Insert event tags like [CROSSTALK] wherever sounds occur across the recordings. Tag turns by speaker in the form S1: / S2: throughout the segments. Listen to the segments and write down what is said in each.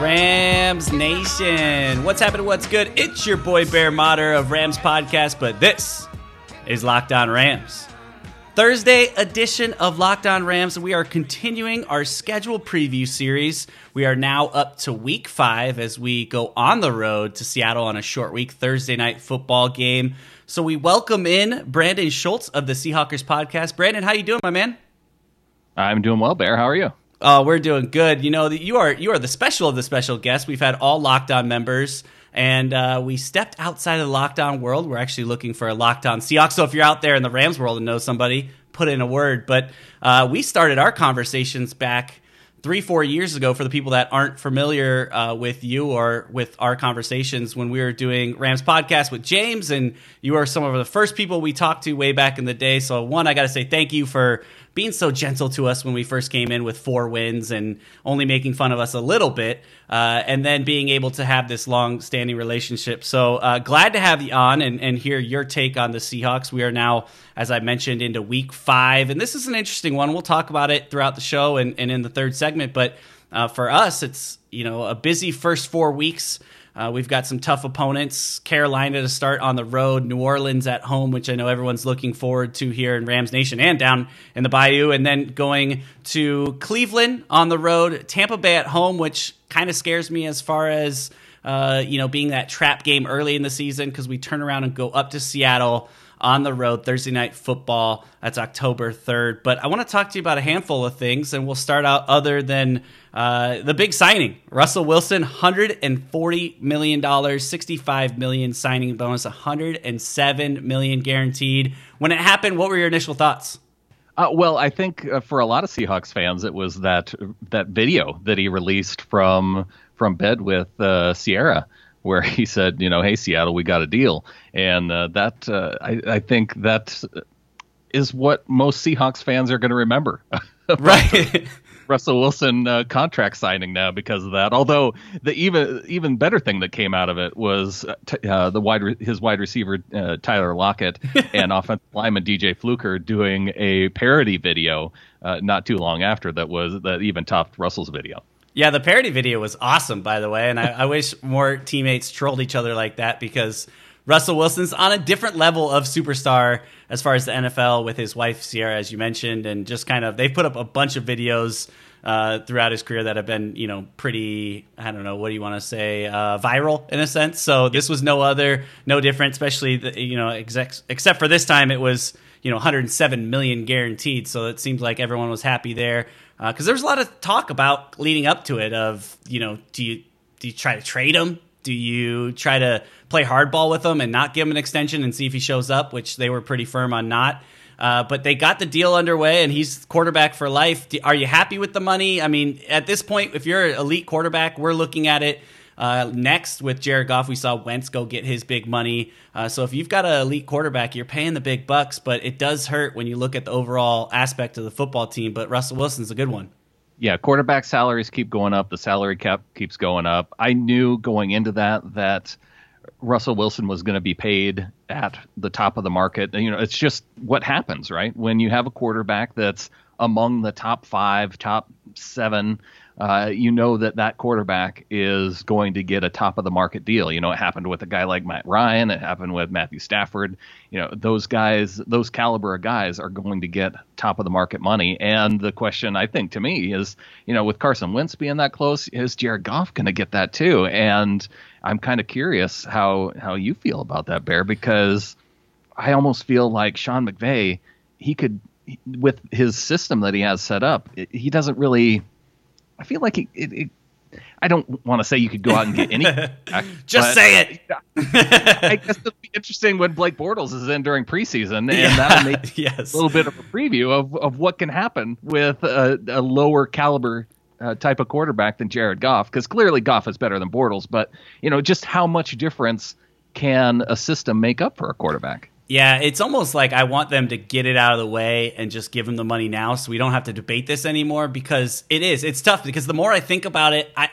S1: Rams Nation. What's happening? What's good? It's your boy Bear Motter of Rams Podcast, but this is Locked On Rams. Thursday edition of Locked On Rams. We are continuing our schedule preview series. We are now up to week five as we go on the road to Seattle on a short week Thursday night football game. So we welcome in Brandan Schulze of the Seahawkers podcast. Brandan, how you doing, my man?
S2: I'm doing well, Bear. How are you?
S1: Oh, we're doing good. You know, you are you are the special of the special guests. We've had all Locked On members, and uh, we stepped outside of the Locked On world. We're actually looking for a Locked On Seahawks. So if you're out there in the Rams world and know somebody, put in a word. But uh, we started our conversations back three, four years ago. For the people that aren't familiar uh, with you or with our conversations, when we were doing Rams podcast with James, and you are some of the first people we talked to way back in the day. So one, I got to say thank you for being so gentle to us when we first came in with four wins and only making fun of us a little bit, uh, and then being able to have this long standing relationship. So uh, glad to have you on and, and hear your take on the Seahawks. We are now, as I mentioned, into week five, and this is an interesting one. We'll talk about it throughout the show and, and in the third segment, but uh, for us, it's you know a busy first four weeks. Uh, we've got some tough opponents. Carolina to start on the road, New Orleans at home, which I know everyone's looking forward to here in Rams Nation and down in the Bayou, and then going to Cleveland on the road, Tampa Bay at home, which kind of scares me as far as uh, you know being that trap game early in the season because we turn around and go up to Seattle on the road Thursday night football. That's October 3rd. But I want to talk to you about a handful of things, and we'll start out other than uh, the big signing. Russell Wilson, $140 million, 65 million signing bonus, 107 million guaranteed. When it happened, what were your initial thoughts?
S2: Uh, well, I think uh, for a lot of Seahawks fans, it was that that video that he released from from bed with uh, Ciara, where he said, you know, hey Seattle, we got a deal, and uh, that uh, I, I think that is what most Seahawks fans are going to remember. [LAUGHS]
S1: right. [LAUGHS]
S2: Russell Wilson uh, contract signing now because of that. Although the even even better thing that came out of it was uh, t- uh, the wide re- his wide receiver uh, Tyler Lockett [LAUGHS] and offensive lineman DJ Fluker doing a parody video uh, not too long after that was that even topped Russell's video.
S1: Yeah, the parody video was awesome, by the way, and I, I [LAUGHS] wish more teammates trolled each other like that because Russell Wilson's on a different level of superstar as far as the NFL with his wife Ciara, as you mentioned, and just kind of they've put up a bunch of videos uh, throughout his career that have been you know pretty I don't know what do you want to say uh, viral in a sense. So this was no other, no different, especially the, you know exec- except for this time it was you know 107 million guaranteed. So it seems like everyone was happy there because uh, there was a lot of talk about leading up to it of you know do you do you try to trade him do you try to play hardball with him and not give him an extension and see if he shows up, which they were pretty firm on not? Uh, but they got the deal underway, and he's quarterback for life. Are you happy with the money? I mean, at this point, if you're an elite quarterback, we're looking at it uh, next with Jared Goff. We saw Wentz go get his big money. Uh, so if you've got an elite quarterback, you're paying the big bucks, but it does hurt when you look at the overall aspect of the football team. But Russell Wilson's a good one
S2: yeah, quarterback salaries keep going up. The salary cap keeps going up. I knew going into that that Russell Wilson was going to be paid at the top of the market. You know, it's just what happens, right? When you have a quarterback that's among the top five, top seven uh, you know that that quarterback is going to get a top of the market deal. You know, it happened with a guy like Matt Ryan. It happened with Matthew Stafford. You know, those guys, those caliber of guys are going to get top of the market money. And the question I think to me is, you know, with Carson Wentz being that close, is Jared Goff going to get that too? And I'm kind of curious how how you feel about that, Bear, because I almost feel like Sean McVay, he could with his system that he has set up, he doesn't really I feel like it, it, it I don't want to say you could go out and get any. [LAUGHS]
S1: Just say it. [LAUGHS]
S2: I guess it'll be interesting when Blake Bortles is in during preseason, and yeah, that'll make [LAUGHS] yes. a little bit of a preview of, of what can happen with a, a lower caliber uh, type of quarterback than Jared Goff, because clearly Goff is better than Bortles, but you know just how much difference can a system make up for a quarterback?
S1: Yeah, it's almost like I want them to get it out of the way and just give him the money now so we don't have to debate this anymore because it is. It's tough because the more I think about it, I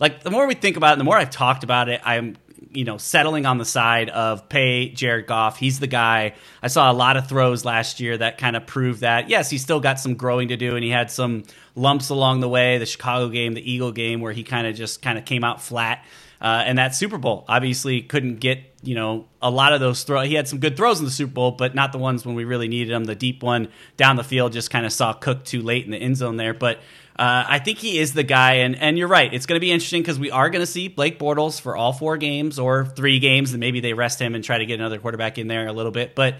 S1: like the more we think about it, the more I've talked about it, I'm you know, settling on the side of pay Jared Goff. He's the guy. I saw a lot of throws last year that kind of proved that. Yes, he's still got some growing to do, and he had some lumps along the way. The Chicago game, the Eagle game, where he kind of just kind of came out flat. Uh, and that Super Bowl obviously couldn't get you know a lot of those throws. He had some good throws in the Super Bowl, but not the ones when we really needed them. The deep one down the field just kind of saw Cook too late in the end zone there, but. Uh, I think he is the guy, and, and you're right. It's going to be interesting because we are going to see Blake Bortles for all four games or three games, and maybe they rest him and try to get another quarterback in there a little bit. But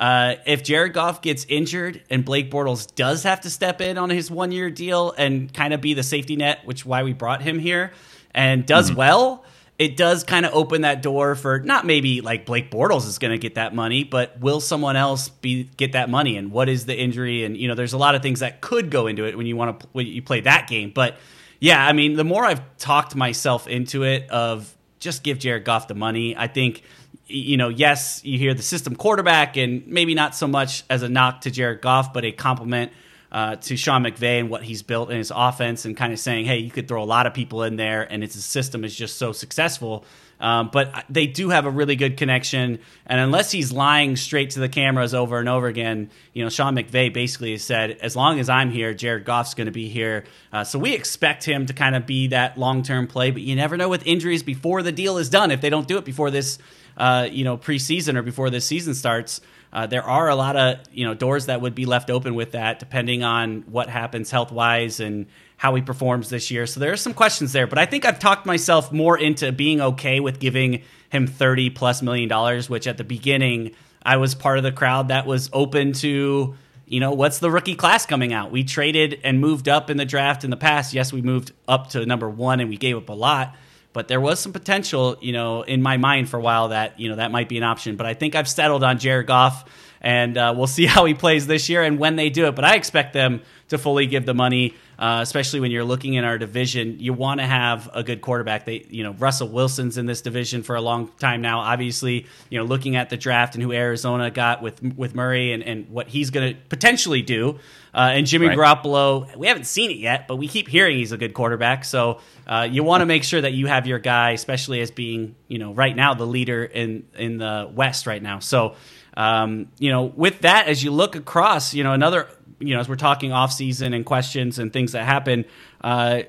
S1: uh, if Jared Goff gets injured and Blake Bortles does have to step in on his one year deal and kind of be the safety net, which why we brought him here, and does mm-hmm. well, it does kind of open that door for not maybe like Blake Bortles is going to get that money, but will someone else be get that money? And what is the injury? And you know, there's a lot of things that could go into it when you want to when you play that game. But yeah, I mean, the more I've talked myself into it of just give Jared Goff the money, I think you know, yes, you hear the system quarterback, and maybe not so much as a knock to Jared Goff, but a compliment uh, to Sean McVay and what he's built in his offense, and kind of saying, hey, you could throw a lot of people in there, and its system is just so successful. Um, but they do have a really good connection, and unless he's lying straight to the cameras over and over again, you know, Sean McVay basically has said, as long as I'm here, Jared Goff's going to be here. Uh, so we expect him to kind of be that long term play, but you never know with injuries before the deal is done. If they don't do it before this, uh, you know, preseason or before this season starts, uh, there are a lot of you know doors that would be left open with that, depending on what happens health wise and how he performs this year. So there are some questions there, but I think I've talked myself more into being okay with giving him thirty plus million dollars, which at the beginning I was part of the crowd that was open to. You know, what's the rookie class coming out? We traded and moved up in the draft in the past. Yes, we moved up to number one and we gave up a lot but there was some potential, you know, in my mind for a while that you know that might be an option. But I think I've settled on Jared Goff, and uh, we'll [LAUGHS] see how he plays this year and when they do it. But I expect them to fully give the money, uh, especially when you're looking in our division. You want to have a good quarterback. They, you know, Russell Wilson's in this division for a long time now. Obviously, you know, looking at the draft and who Arizona got with with Murray and, and what he's going to potentially do. Uh, and Jimmy right. Garoppolo, we haven't seen it yet, but we keep hearing he's a good quarterback. So uh, you want to make sure that you have your guy, especially as being, you know, right now the leader in in the West right now. So. Um, you know, with that, as you look across, you know, another you know, as we're talking off season and questions and things that happen, uh,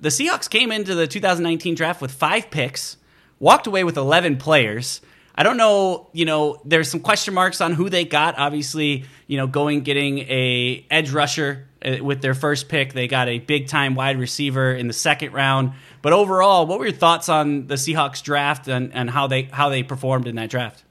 S1: the Seahawks came into the 2019 draft with five picks, walked away with 11 players. I don't know, you know, there's some question marks on who they got. Obviously, you know, going getting a edge rusher uh, with their first pick, they got a big time wide receiver in the second round. But overall, what were your thoughts on the Seahawks draft and, and how they how they performed in that draft?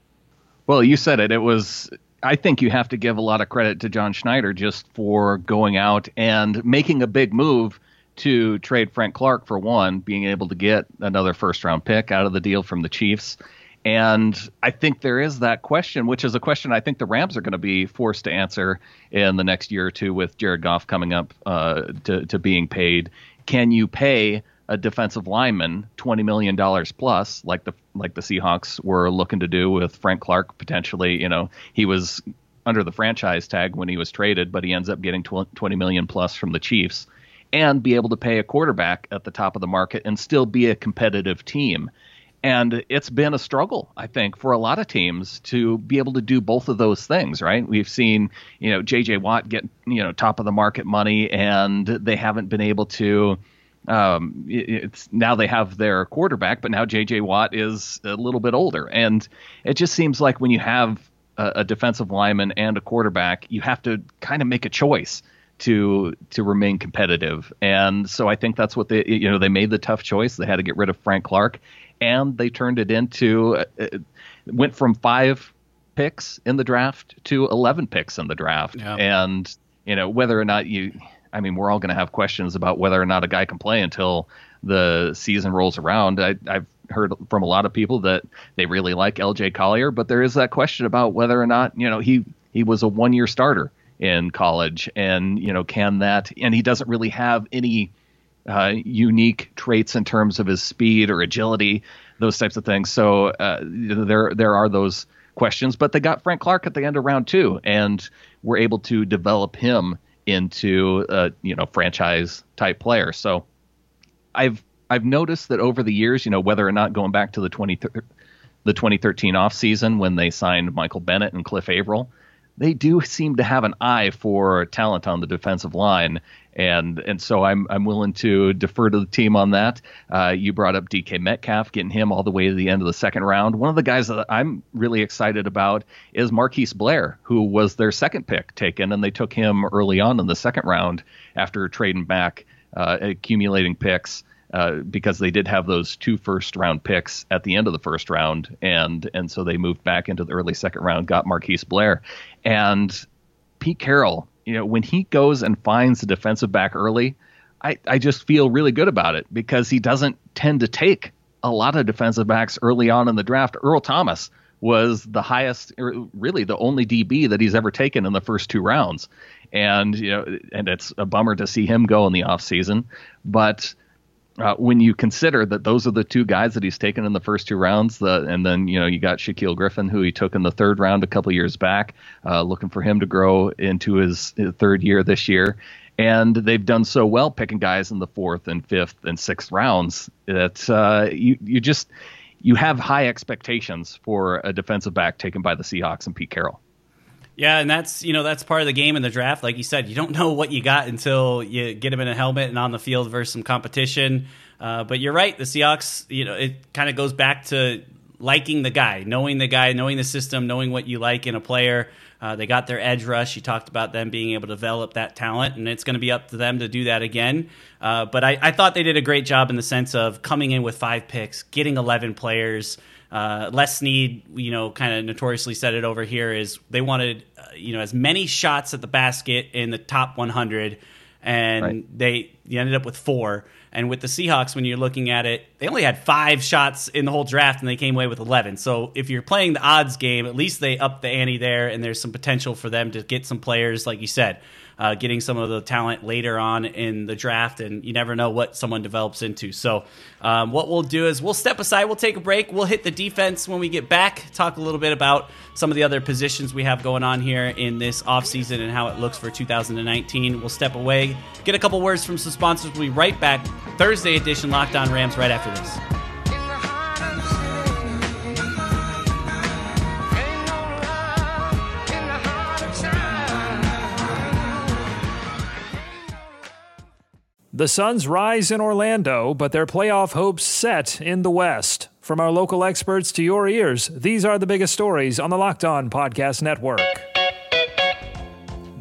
S2: Well, you said it. It was I think you have to give a lot of credit to John Schneider just for going out and making a big move to trade Frank Clark for one, being able to get another first round pick out of the deal from the Chiefs. And I think there is that question, which is a question I think the Rams are going to be forced to answer in the next year or two with Jared Goff coming up uh, to, to being paid. Can you pay a defensive lineman twenty million dollars plus, like the like the Seahawks were looking to do with Frank Clark potentially. You know, he was under the franchise tag when he was traded, but he ends up getting twenty million plus from the Chiefs, and be able to pay a quarterback at the top of the market and still be a competitive team. And it's been a struggle, I think, for a lot of teams to be able to do both of those things, right? We've seen, you know, J.J. Watt get, you know, top of the market money, and they haven't been able to um, it's now they have their quarterback, but now J.J. Watt is a little bit older, and it just seems like when you have a, a defensive lineman and a quarterback, you have to kind of make a choice to to remain competitive. And so I think that's what they you know they made the tough choice. They had to get rid of Frank Clark, and they turned it into uh, uh went from five picks in the draft to 11 picks in the draft, yeah. and you know whether or not you I mean, we're all going to have questions about whether or not a guy can play until the season rolls around. I, have heard from a lot of people that they really like L.J. Collier, but there is that question about whether or not you know he he was a one year starter in college, and you know can that and he doesn't really have any uh, unique traits in terms of his speed or agility those types of things. So uh, there there are those questions, but they got Frank Clark at the end of round two, and were able to develop him into a you know franchise type player. So I've I've noticed that over the years, you know, whether or not going back to the 20 the 2013 off season when they signed Michael Bennett and Cliff Avril, they do seem to have an eye for talent on the defensive line, and and so I'm I'm willing to defer to the team on that. Uh, you brought up DK Metcalf, getting him all the way to the end of the second round. One of the guys that I'm really excited about is Marquise Blair, who was their second pick taken, and they took him early on in the second round after trading back, uh, accumulating picks. Uh, because they did have those two first round picks at the end of the first round, and and so they moved back into the early second round, got Marquise Blair, and Pete Carroll. You know, when he goes and finds the defensive back early, I I just feel really good about it because he doesn't tend to take a lot of defensive backs early on in the draft. Earl Thomas was the highest, really the only DB that he's ever taken in the first two rounds, and you know, and it's a bummer to see him go in the off season, but uh, when you consider that those are the two guys that he's taken in the first two rounds, the, and then you know you got Shaquill Griffin, who he took in the third round a couple years back, uh, looking for him to grow into his, his, third year this year, and they've done so well picking guys in the fourth and fifth and sixth rounds that uh, you you just you have high expectations for a defensive back taken by the Seahawks and Pete Carroll.
S1: Yeah, and that's you know that's part of the game in the draft. Like you said, you don't know what you got until you get him in a helmet and on the field versus some competition. Uh, but you're right, the Seahawks. You know, it kind of goes back to liking the guy, knowing the guy, knowing the system, knowing what you like in a player. Uh, they got their edge rush. You talked about them being able to develop that talent, and it's going to be up to them to do that again. Uh, but I, I, thought they did a great job in the sense of coming in with five picks, getting 11 players. Uh, Les Snead, you know, kind of notoriously said it over here is they wanted, uh, you know, as many shots at the basket in the top 100, and right. they, they ended up with four. And with the Seahawks, when you're looking at it, they only had five shots in the whole draft, and they came away with 11. So if you're playing the odds game, at least they up the ante there, and there's some potential for them to get some players, like you said uh, getting some of the talent later on in the draft, and you never know what someone develops into. So, um, what we'll do is we'll step aside, we'll take a break, we'll hit the defense when we get back, talk a little bit about some of the other positions we have going on here in this offseason and how it looks for 2019. We'll step away, get a couple words from some sponsors. We'll be right back. Thursday edition Locked On Rams right after this.
S3: The Suns rise in Orlando, but their playoff hopes set in the West. From our local experts to your ears, these are the biggest stories on the Locked On Podcast Network.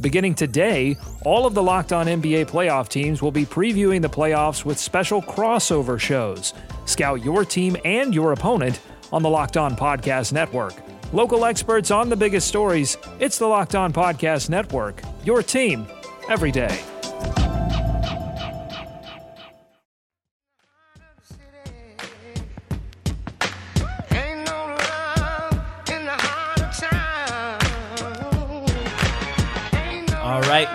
S3: Beginning today, all of the Locked On NBA playoff teams will be previewing the playoffs with special crossover shows. Scout your team and your opponent on the Locked On Podcast Network. Local experts on the biggest stories. It's the Locked On Podcast Network. Your team every day.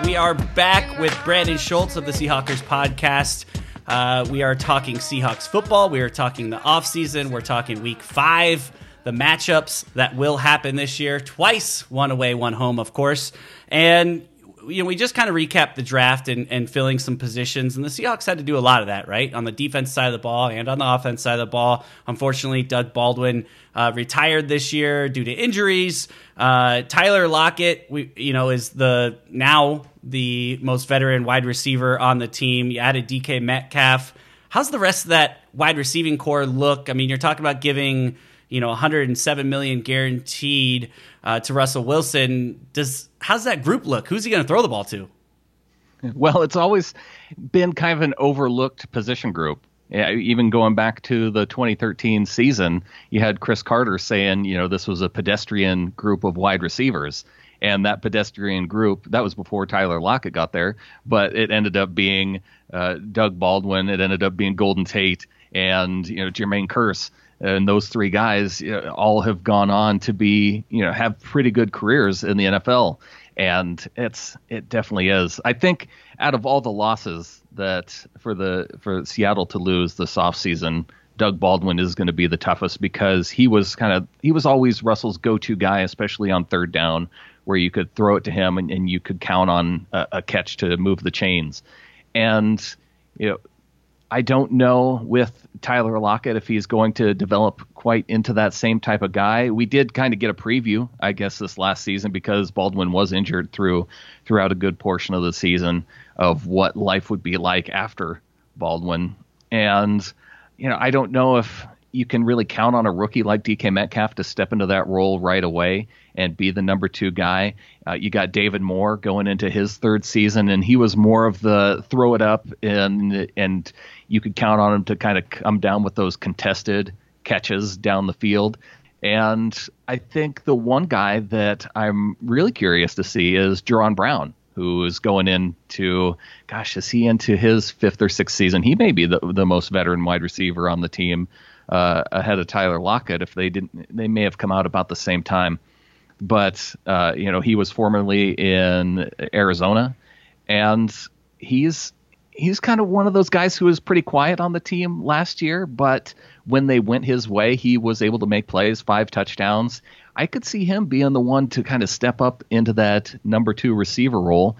S1: We are back with Brandan Schulze of the Seahawkers podcast. Uh, we are talking Seahawks football. We are talking the offseason. We're talking week five the matchups that will happen this year. Twice, one away, one home, of course. And you know, we just kind of recapped the draft and, and filling some positions, and the Seahawks had to do a lot of that, right? On the defense side of the ball and on the offense side of the ball. Unfortunately, Doug Baldwin uh, retired this year due to injuries. Uh, Tyler Lockett, we, you know, is the now the most veteran wide receiver on the team. You added DK Metcalf. How's the rest of that wide receiving core look? I mean, you're talking about giving you know 107 million guaranteed uh, to Russell Wilson. Does how's that group look? Who's he going to throw the ball to?
S2: Well, it's always been kind of an overlooked position group. Yeah, even going back to the 2013 season, you had Cris Carter saying, you know, this was a pedestrian group of wide receivers. And that pedestrian group, that was before Tyler Lockett got there, but it ended up being uh, Doug Baldwin. It ended up being Golden Tate and, you know, Jermaine Kearse. And those three guys you know, all have gone on to be, you know, have pretty good careers in the NFL. And it's, it definitely is. I think out of all the losses that for the, for Seattle to lose this offseason, Doug Baldwin is going to be the toughest because he was kind of he was always Russell's go-to guy, especially on third down, where you could throw it to him and, and you could count on a, a, catch to move the chains. And you know, I don't know with Tyler Lockett if he's going to develop quite into that same type of guy. We did kind of get a preview, I guess, this last season because Baldwin was injured through throughout a good portion of the season of what life would be like after Baldwin. And you know, I don't know if you can really count on a rookie like DK Metcalf to step into that role right away and be the number two guy. Uh, you got David Moore going into his third season, and he was more of the throw it up, and and you could count on him to kind of come down with those contested catches down the field. And I think the one guy that I'm really curious to see is Jaron Brown who is going into, gosh, is he into his fifth or sixth season? He may be the, the most veteran wide receiver on the team uh, ahead of Tyler Lockett. If they didn't, they may have come out about the same time. But uh, you know, he was formerly in Arizona, and he's he's kind of one of those guys who was pretty quiet on the team last year, but when they went his way, he was able to make plays, five touchdowns. I could see him being the one to kind of step up into that number two receiver role.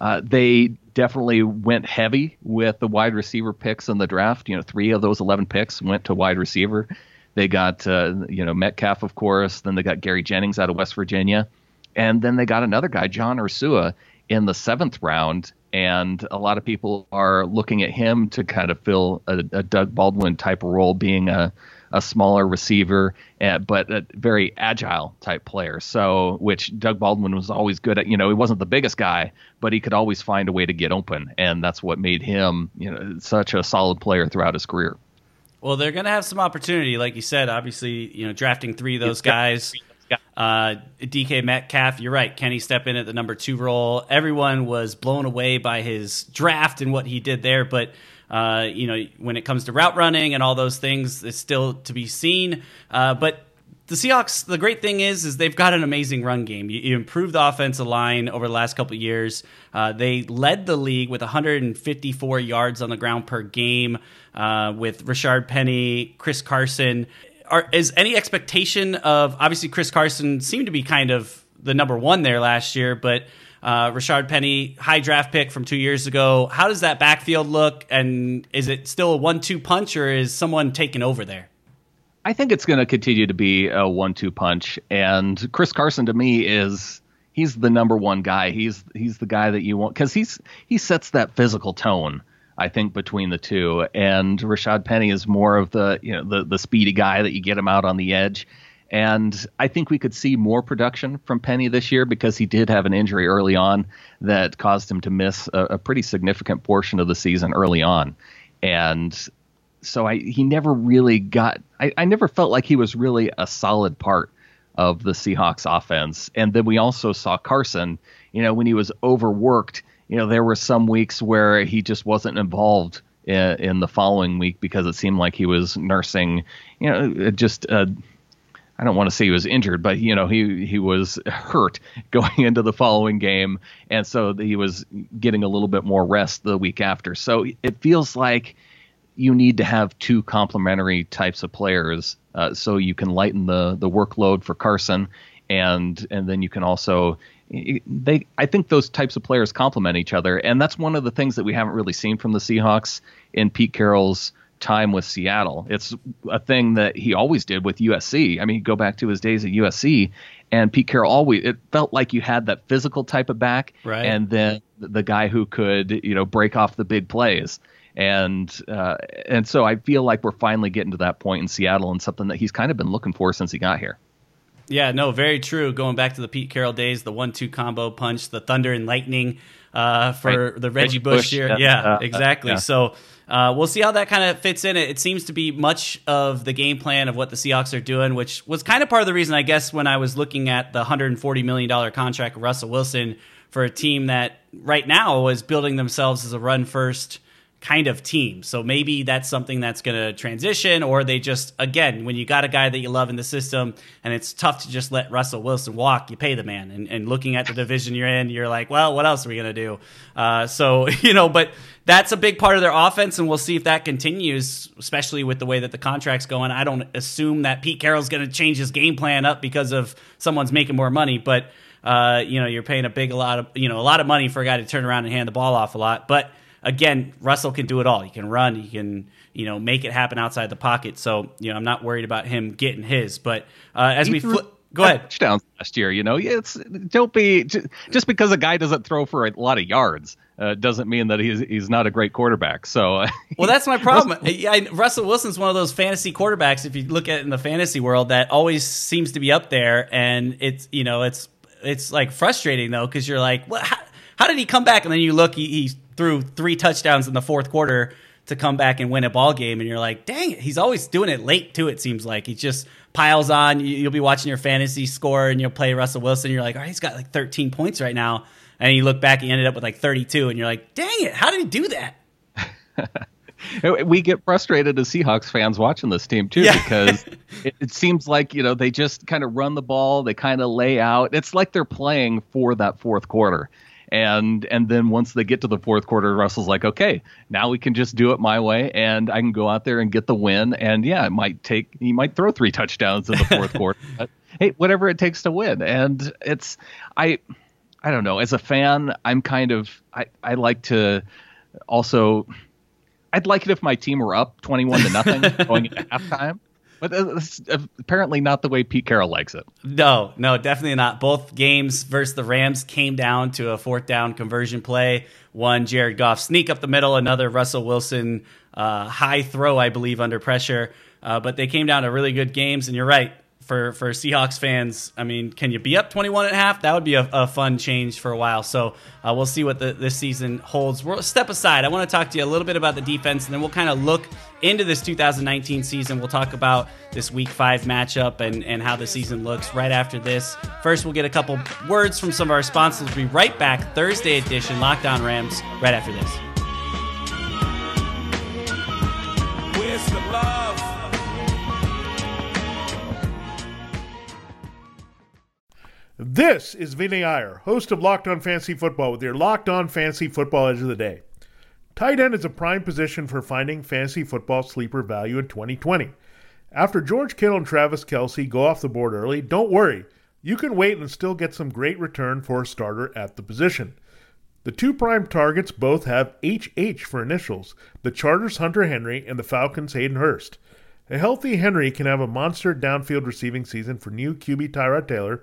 S2: Uh, they definitely went heavy with the wide receiver picks in the draft. You know, three of those 11 picks went to wide receiver. They got, uh, you know, Metcalf, of course. Then they got Gary Jennings out of West Virginia. And then they got another guy, John Ursua, in the seventh round. And a lot of people are looking at him to kind of fill a, a Doug Baldwin type role, being a, a smaller receiver, uh, but a very agile type player. So, which Doug Baldwin was always good at. You know, he wasn't the biggest guy, but he could always find a way to get open, and that's what made him, you know, such a solid player throughout his career.
S1: Well, they're going to have some opportunity, like you said. Obviously, you know, drafting three of those guys. Uh, DK Metcalf, you're right. Kenny he step in at the number two role? Everyone was blown away by his draft and what he did there, but uh, you know, when it comes to route running and all those things, it's still to be seen. Uh, but the Seahawks, the great thing is, is they've got an amazing run game. You, you improved the offensive line over the last couple years. Uh, they led the league with 154 yards on the ground per game uh, with Rashaad Penny, Chris Carson. Are, is any expectation of obviously Chris Carson seemed to be kind of the number one there last year, but uh, Rashaad Penny, high draft pick from two years ago. How does that backfield look? And is it still a one-two punch, or is someone taking over there?
S2: I think it's going to continue to be a one-two punch. And Chris Carson to me is he's the number one guy. He's he's the guy that you want because he's he sets that physical tone. I think between the two, and Rashaad Penny is more of the you know the the speedy guy that you get him out on the edge. And I think we could see more production from Penny this year because he did have an injury early on that caused him to miss a, a pretty significant portion of the season early on. And so I he never really got I, I never felt like he was really a solid part of the Seahawks offense. And then we also saw Carson, you know, when he was overworked, you know, there were some weeks where he just wasn't involved in, in the following week because it seemed like he was nursing, you know, just a I don't want to say he was injured, but you know he he was hurt [LAUGHS] going into the following game, and so he was getting a little bit more rest the week after. So it feels like you need to have two complementary types of players, uh, so you can lighten the the workload for Carson, and and then you can also they I think those types of players complement each other, and that's one of the things that we haven't really seen from the Seahawks in Pete Carroll's time with Seattle. It's a thing that he always did with USC. I mean, go back to his days at USC, and Pete Carroll always it felt like you had that physical type of back,
S1: right.
S2: and then the guy who could you know break off the big plays. And uh, and so I feel like we're finally getting to that point in Seattle, and something that he's kind of been looking for since he got here.
S1: Yeah, no, very true. Going back to the Pete Carroll days, the one-two combo punch, the thunder and lightning. uh, for
S2: Right.
S1: the Reggie Bush
S2: Bush,
S1: year.
S2: yeah,
S1: Yeah,
S2: uh,
S1: exactly.
S2: yeah.
S1: So uh, we'll see how that kind of fits in. It, seems to be much of the game plan of what the Seahawks are doing, which was kind of part of the reason, I guess, when I was looking at the $140 million contract Russell Wilson for a team that right now is building themselves as a run first kind of team. So maybe that's something that's going to transition, or they just, again, when you got a guy that you love in the system and it's tough to just let Russell Wilson walk, you pay the man. And, and looking at the division you're in, you're like, well, what else are we going to do? Uh, so, [LAUGHS] you know, but that's a big part of their offense, and we'll see if that continues, especially with the way that the contract's going. I don't assume that Pete Carroll's going to change his game plan up because of someone's making more money, but. Uh, you know, you're paying a big a lot of you know a lot of money for a guy to turn around and hand the ball off a lot, but again, Russell can do it all. He can run, he can, you know, make it happen outside the pocket. So, you know, I'm not worried about him getting his. But uh, as
S2: He
S1: we
S2: threw
S1: flip, go ahead.
S2: touchdowns last year. You know, it's don't be just because a guy doesn't throw for a lot of yards uh, doesn't mean that he's he's not a great quarterback. So [LAUGHS]
S1: Well, that's my [LAUGHS] problem. Russell, I- Russell Wilson's one of those fantasy quarterbacks. If you look at it in the fantasy world, that always seems to be up there, and it's you know it's it's like frustrating though because you're like, well, How, how did he come back? And then you look, he, he threw three touchdowns in the fourth quarter to come back and win a ball game, and you're like, dang it, he's always doing it late too. It seems like he just piles on. You, you'll be watching your fantasy score, and you'll play Russell Wilson. And you're like, all right, he's got like 13 points right now, and you look back, he ended up with like 32, and you're like, dang it, how did he do that? [LAUGHS]
S2: we get frustrated as Seahawks fans watching this team too
S1: Yeah.
S2: because [LAUGHS] it, it seems like you know they just kind of run the ball, they kind of lay out. It's like they're playing for that fourth quarter. And and then once they get to the fourth quarter, Russell's like, okay, now we can just do it my way, and I can go out there and get the win. And yeah, it might take he might throw three touchdowns in the fourth [LAUGHS] quarter, but hey, whatever it takes to win. And it's I I don't know. As a fan, I'm kind of I I like to also I'd like it if my team were up 21 to nothing [LAUGHS] going into halftime. But that's apparently not the way Pete Carroll likes it.
S1: No, no, definitely not. Both games versus the Rams came down to a fourth down conversion play. One Jared Goff sneak up the middle, another Russell Wilson uh, high throw, I believe, under pressure. Uh, but they came down to really good games, and you're right. For, for Seahawks fans, I mean, can you be up 21 and a half? That would be a, a fun change for a while. So uh, we'll see what the, this season holds. We'll step aside. I want to talk to you a little bit about the defense, and then we'll kind of look into this 2019 season. We'll talk about this week five matchup and, and how the season looks right after this. First, we'll get a couple words from some of our sponsors. We'll be right back. Thursday edition, Locked On Rams, right after this.
S4: This is Vinnie Iyer, host of Locked On Fantasy Football, with your Locked On Fantasy Football Edge of the Day. Tight end is a prime position for finding fantasy football sleeper value in 2020. After George Kittle and Travis Kelce go off the board early, don't worry. You can wait and still get some great return for a starter at the position. The two prime targets both have HH for initials the Chargers' Hunter Henry and the Falcons' Hayden Hurst. A healthy Henry can have a monster downfield receiving season for new QB Tyrod Taylor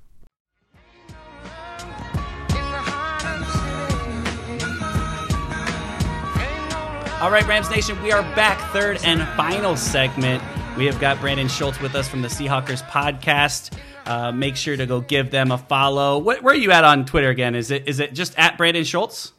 S1: All right, Rams Nation, we are back. Third and final segment. We have got Brandan Schulze with us from the Seahawkers podcast. Uh, make sure to go give them a follow. What, where are you at on Twitter again? Is it is it just at Brandan Schulze?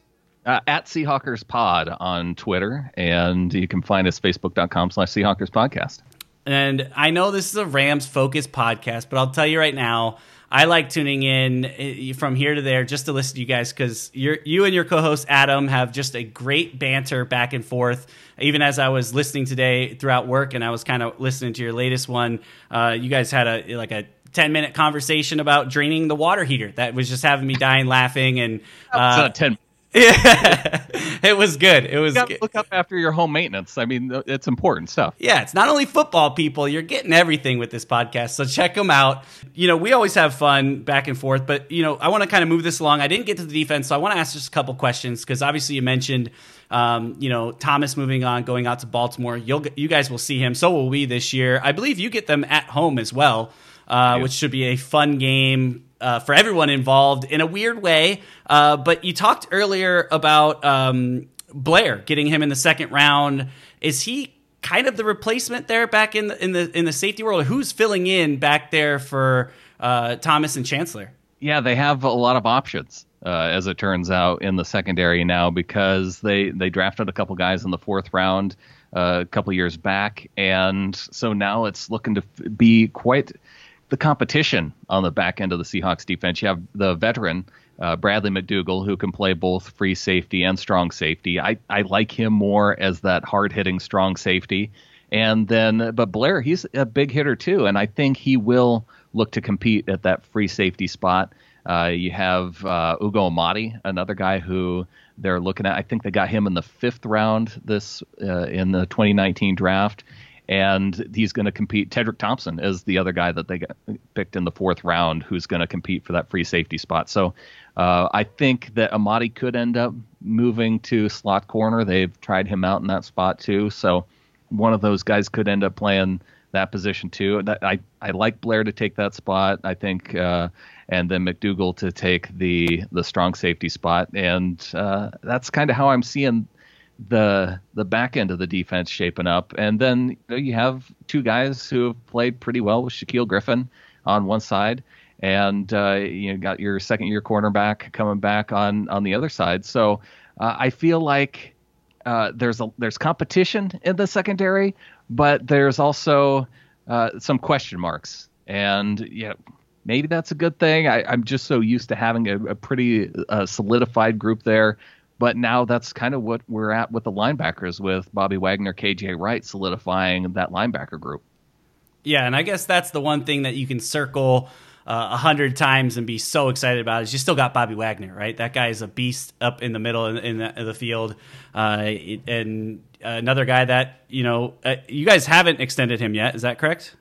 S2: Uh, at Seahawkers Pod on Twitter, and you can find us facebook.com slash Seahawkers Podcast.
S1: And I know this is a Rams focused podcast, but I'll tell you right now, I like tuning in eh, from here to there just to listen to you guys because you you and your co-host Adam have just a great banter back and forth. Even as I was listening today throughout work, and I was kind of listening to your latest one, uh, you guys had a like a. 10 minute conversation about draining the water heater that was just having me dying laughing and
S2: It's
S1: uh,
S2: not 10
S1: Yeah, [LAUGHS] it was good. It was. Good.
S2: look up after your home maintenance. I mean, it's important stuff.
S1: Yeah, it's not only football people, you're getting everything with this podcast. So check them out. You know, we always have fun back and forth, but, you know, I want to kind of move this along. I didn't get to the defense, so I want to ask just a couple questions because obviously you mentioned, um, you know, Thomas moving on, going out to Baltimore. You'll, you guys will see him. So will we this year. I believe you get them at home as well, uh, which should be a fun game. Uh, for everyone involved in a weird way. Uh, but you talked earlier about um, Blair getting him in the second round. Is he kind of the replacement there back in the in the in the safety world? Who's filling in back there for uh, Thomas and Chancellor?
S2: Yeah, they have a lot of options, uh, as it turns out, in the secondary now because they they drafted a couple guys in the fourth round uh, a couple years back, and so now it's looking to be quite the competition on the back end of the Seahawks defense. You have the veteran uh, Bradley McDougald, who can play both free safety and strong safety. I, I like him more as that hard hitting strong safety. And then, but Blair, he's a big hitter too, and I think he will look to compete at that free safety spot. Uh, you have uh, Ugo Amadi, another guy who they're looking at. I think they got him in the fifth round this uh, in the 2019 draft, and he's going to compete. Tedric Thompson is the other guy that they got picked in the fourth round, who's going to compete for that free safety spot. So uh, I think that Amadi could end up moving to slot corner. They've tried him out in that spot too, so one of those guys could end up playing that position too. I I like Blair to take that spot. I think, uh, and then McDougald to take the the strong safety spot, and uh, that's kind of how I'm seeing the the back end of the defense shaping up. And then you, have two guys who have played pretty well with Shaquill Griffin on one side, and uh, you got your second year cornerback coming back on on the other side. So uh, I feel like uh, there's a there's competition in the secondary, but there's also uh, some question marks, and yeah. Maybe that's a good thing. I, I'm just so used to having a, a pretty uh, solidified group there but now that's kind of what we're at with the linebackers with Bobby Wagner, KJ Wright solidifying that linebacker group.
S1: Yeah, and I guess that's the one thing that you can circle uh, a uh, hundred times and be so excited about is you still got Bobby Wagner, right? That guy is a beast up in the middle in, in, the, in the, field, uh, and another guy that you know uh, you guys haven't extended him yet. Is that correct?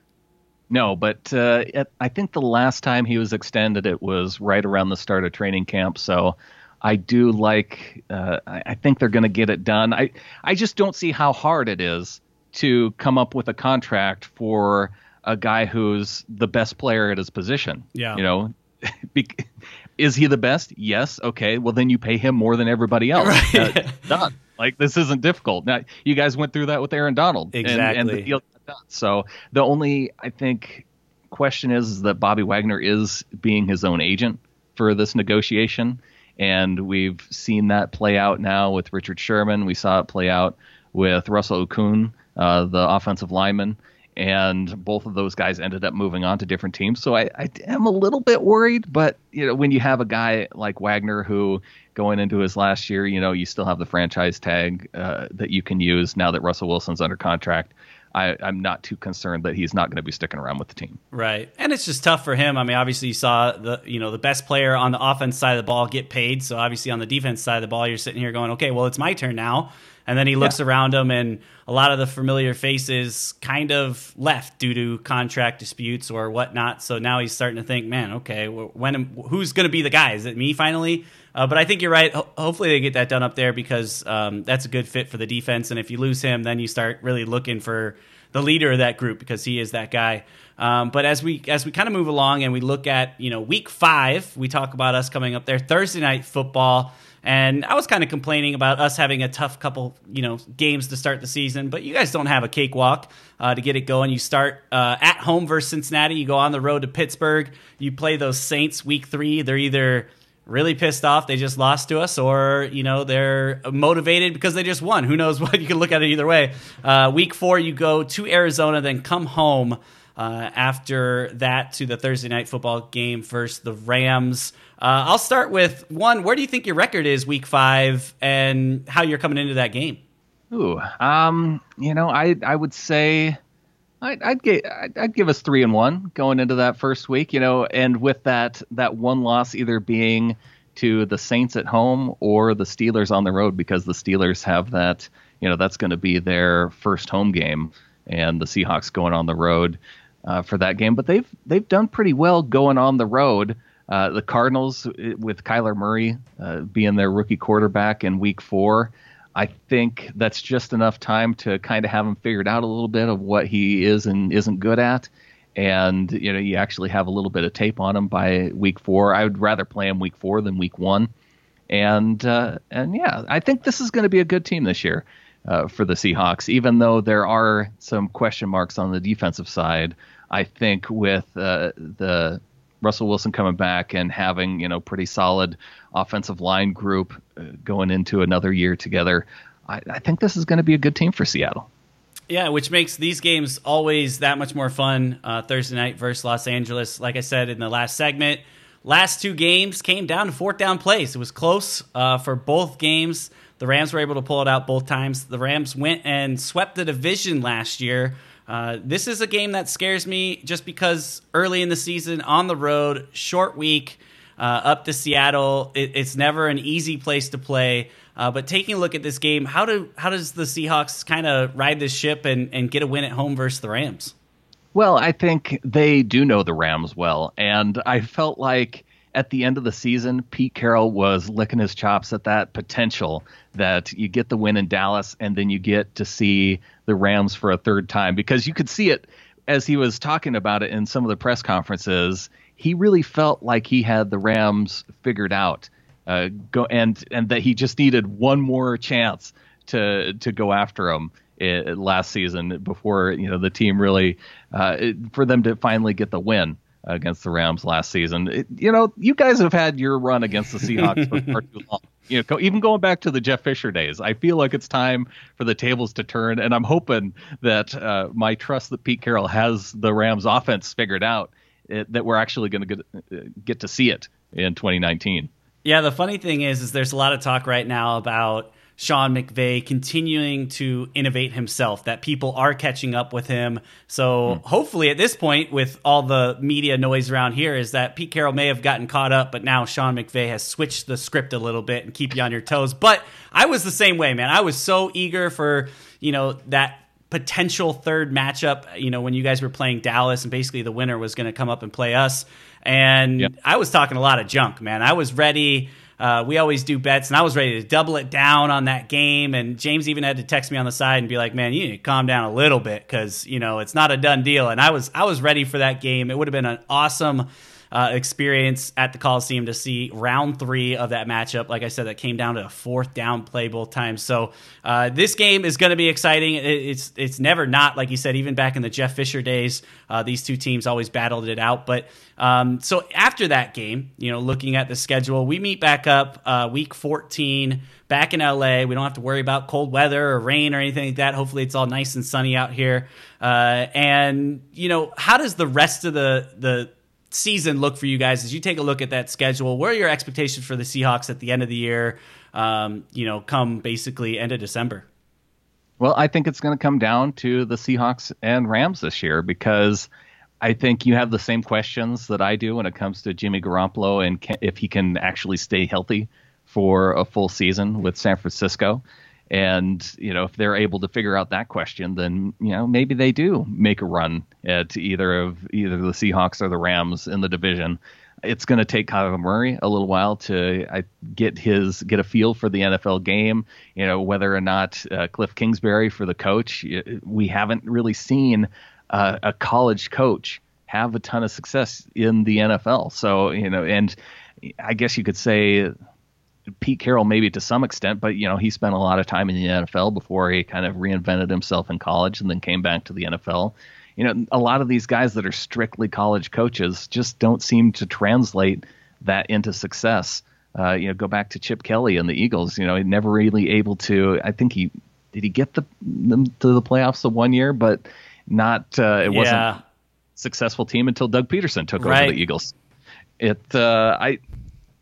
S2: No, but uh, I think the last time he was extended, it was right around the start of training camp. So I do like. Uh, I think they're going to get it done. I I just don't see how hard it is to come up with a contract for a guy who's the best player at his position.
S1: Yeah,
S2: you know. [LAUGHS] is he the best? Yes. Okay. Well, then you pay him more than everybody else. Right. Uh, done. Like this isn't difficult. Now you guys went through that with Aaron Donald.
S1: Exactly.
S2: And, and the deal done. So the only I think question is, is that Bobby Wagner is being his own agent for this negotiation and we've seen that play out now with Richard Sherman. We saw it play out with Russell Okung, uh, the offensive lineman, and both of those guys ended up moving on to different teams. So I, I am a little bit worried, but you know when you have a guy like Wagner who going into his last year, you know you still have the franchise tag uh, that you can use now that Russell Wilson's under contract. I, am not too concerned that he's not going to be sticking around with the team.
S1: Right, and it's just tough for him. I mean, obviously you saw the you know the best player on the offense side of the ball get paid. So obviously on the defense side of the ball, you're sitting here going, okay, well it's my turn now. And then he looks yeah. around him, and a lot of the familiar faces kind of left due to contract disputes or whatnot. So now he's starting to think, man, okay, when who's going to be the guy? Is it me finally? Uh, but I think you're right. Ho- hopefully they get that done up there because um, that's a good fit for the defense. And if you lose him, then you start really looking for the leader of that group because he is that guy. Um, but as we as we kind of move along and we look at you know week five, we talk about us coming up there Thursday night football. And I was kind of complaining about us having a tough couple, you know, games to start the season. But you guys don't have a cakewalk uh, to get it going. You start uh, at home versus Cincinnati. You go on the road to Pittsburgh. You play those Saints week three. They're either really pissed off they just lost to us or you know they're motivated because they just won who knows [LAUGHS] what you can look at it either way uh, week four you go to arizona then come home uh, after that to the thursday night football game versus the rams. Uh, i'll start with one. Where do you think your record is week five and how you're coming into that game?
S2: Ooh, um, you know, I I would say I'd, I'd, get, I'd give us three and one going into that first week, you know, and with that that one loss either being to the Saints at home or the Steelers on the road because the Steelers have that, you know, that's going to be their first home game, and the Seahawks going on the road uh, for that game. But they've they've done pretty well going on the road. Uh, the Cardinals with Kyler Murray uh, being their rookie quarterback in Week Four. I think that's just enough time to kind of have him figured out a little bit of what he is and isn't good at. And you know, you actually have a little bit of tape on him by week four. I would rather play him week four than week one. And uh, and yeah, I think this is going to be a good team this year uh, for the Seahawks. Even though there are some question marks on the defensive side, I think with uh, the Russell Wilson coming back and having you know pretty solid offensive line group uh, going into another year together, I, I think this is going to be a good team for Seattle.
S1: Yeah, which makes these games always that much more fun. Uh, Thursday night versus Los Angeles. Like I said in the last segment, last two games came down to fourth down plays. It was close uh, for both games. The Rams were able to pull it out both times. The Rams went and swept the division last year. Uh, this is a game that scares me just because early in the season, on the road, short week, uh, up to Seattle, it, it's never an easy place to play. Uh, but taking a look at this game, how do how does the Seahawks kind of ride this ship and, and get a win at home versus the Rams?
S2: Well, I think they do know the Rams well, and I felt like at the end of the season, Pete Carroll was licking his chops at that potential that you get the win in Dallas and then you get to see the Rams for a third time because you could see it as he was talking about it in some of the press conferences. He really felt like he had the Rams figured out, uh, go and and that he just needed one more chance to to go after them eh, last season before you know the team really uh, for them to finally get the win against the Rams last season. It, you know, you guys have had your run against the Seahawks for far [LAUGHS] too long. You know, even going back to the Jeff Fisher days, I feel like it's time for the tables to turn, and I'm hoping that uh, my trust that Pete Carroll has the Rams offense figured out, it, that we're actually going to get uh, get to see it in 2019.
S1: Yeah, the funny thing is, is there's a lot of talk right now about Sean McVay continuing to innovate himself, that people are catching up with him. So mm. hopefully at this point, with all the media noise around here, is that Pete Carroll may have gotten caught up, but now Sean McVay has switched the script a little bit and keep you on your toes. But I was the same way, man. I was so eager for, you know, that potential third matchup, you know, when you guys were playing Dallas and basically the winner was going to come up and play us. And yep. I was talking a lot of junk, man. I was ready uh, we always do bets, and I was ready to double it down on that game. And James even had to text me on the side and be like, "Man, you need to calm down a little bit because you know it's not a done deal." And I was I was ready for that game. It would have been an awesome uh, experience at the Coliseum to see round three of that matchup. Like I said, that came down to a fourth down play both times. So uh, this game is going to be exciting. It's it's never not like you said. Even back in the Jeff Fisher days, uh, these two teams always battled it out. But um, so after that game, you know, looking at the schedule, we meet back up uh, week 14 back in LA. We don't have to worry about cold weather or rain or anything like that. Hopefully, it's all nice and sunny out here. Uh, and you know, how does the rest of the the season look for you guys as you take a look at that schedule? What are your expectations for the Seahawks at the end of the year? Um, you know, come basically end of December.
S2: Well, I think it's going to come down to the Seahawks and Rams this year because I think you have the same questions that I do when it comes to Jimmy Garoppolo and can, if he can actually stay healthy for a full season with San Francisco. And you know, if they're able to figure out that question, then you know maybe they do make a run at either of either the Seahawks or the Rams in the division. It's going to take Kyler Murray a little while to I, get his get a feel for the NFL game. You know whether or not uh, Cliff Kingsbury for the coach. We haven't really seen uh, a college coach have a ton of success in the NFL. So you know, and I guess you could say Pete Carroll maybe to some extent, but you know he spent a lot of time in the NFL before he kind of reinvented himself in college and then came back to the NFL. You know, a lot of these guys that are strictly college coaches just don't seem to translate that into success. Uh, you know, go back to Chip Kelly and the Eagles. You know, he never really able to. I think he did he get the them to the playoffs the one year, but not. Uh, it wasn't successful team until Doug Pederson took right. over the Eagles. It. Uh, I.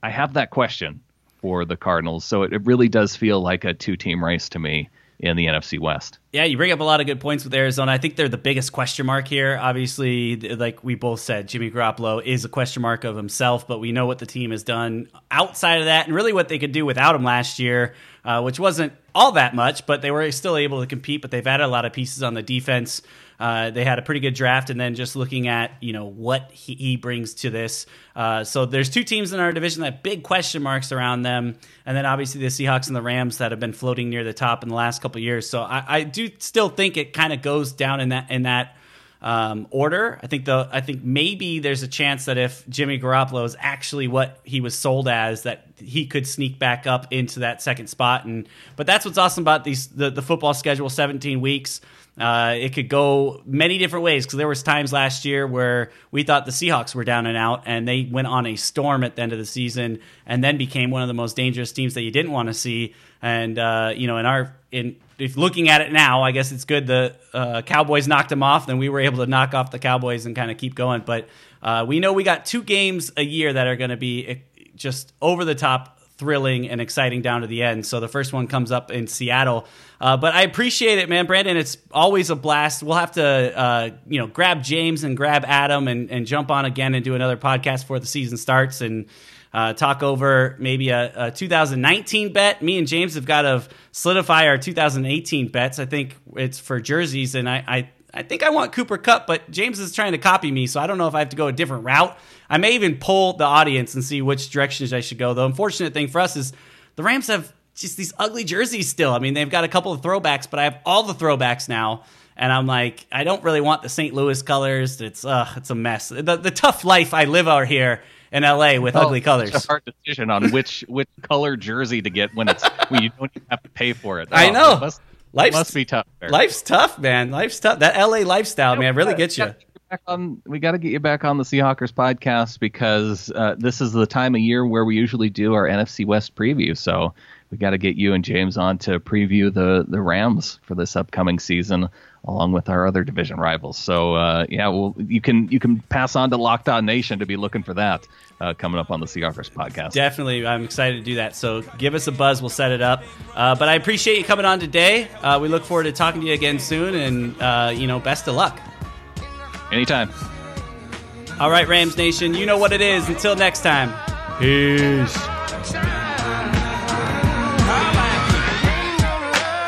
S2: I have that question for the Cardinals. So it, it really does feel like a two team race to me in the NFC West.
S1: Yeah, you bring up a lot of good points with Arizona. I think they're the biggest question mark here. Obviously, like we both said, Jimmy Garoppolo is a question mark of himself, but we know what the team has done outside of that and really what they could do without him last year, uh, which wasn't all that much, but they were still able to compete. But they've added a lot of pieces on the defense. Uh, they had a pretty good draft, and then just looking at you know what he, he brings to this. Uh, so there's two teams in our division that big question marks around them, and then obviously the Seahawks and the Rams that have been floating near the top in the last couple years. So I, I do still think it kind of goes down in that in that. Um, order. I think the I think maybe there's a chance that if Jimmy Garoppolo is actually what he was sold as, that he could sneak back up into that second spot. And but that's what's awesome about these the, the football schedule, 17 weeks. Uh, it could go many different ways because there was times last year where we thought the Seahawks were down and out, and they went on a storm at the end of the season, and then became one of the most dangerous teams that you didn't want to see. And uh, you know, in our in if looking at it now, I guess it's good the uh, Cowboys knocked them off, then we were able to knock off the Cowboys and kind of keep going. But uh, we know we got two games a year that are going to be eh, just over the top thrilling and exciting down to the end. So the first one comes up in Seattle. Uh, but I appreciate it, man, Brandan. It's always a blast. We'll have to, uh, you know, grab James and grab Adam and, and jump on again and do another podcast before the season starts and uh, talk over maybe a, a, 2019 bet. Me and James have got to solidify our 2018 bets. I think it's for jerseys, and I, I I think I want Cooper Kupp, but James is trying to copy me, so I don't know if I have to go a different route. I may even pull the audience and see which directions I should go. The unfortunate thing for us is the Rams have just these ugly jerseys still. I mean, they've got a couple of throwbacks, but I have all the throwbacks now. And I'm like, I don't really want the St. Louis colors. It's uh, it's a mess. The, the tough life I live out here in LA with oh, ugly colors.
S2: It's a hard decision on which which color jersey to get when it's when you don't even have to pay for it.
S1: Oh, I know.
S2: Must, Life's, must be tough.
S1: There. Life's tough, man. Life's tough. That LA lifestyle, man, really gets you.
S2: On, we got to get you back on the Seahawkers podcast because uh, this is the time of year where we usually do our NFC West preview. So we got to get you and James on to preview the the Rams for this upcoming season, along with our other division rivals. So uh, yeah, well, you can you can pass on to Locked On Nation to be looking for that uh, coming up on the Seahawkers podcast.
S1: Definitely, I'm excited to do that. So give us a buzz, we'll set it up. Uh, but I appreciate you coming on today. Uh, we look forward to talking to you again soon, and uh, you know, best of luck.
S2: Anytime.
S1: All right, Rams Nation, you know what it is. Until next time, peace.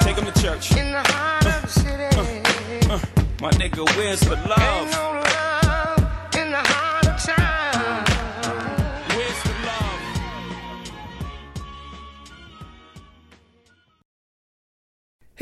S5: Take him to church. Uh, uh, my nigga, where's for love?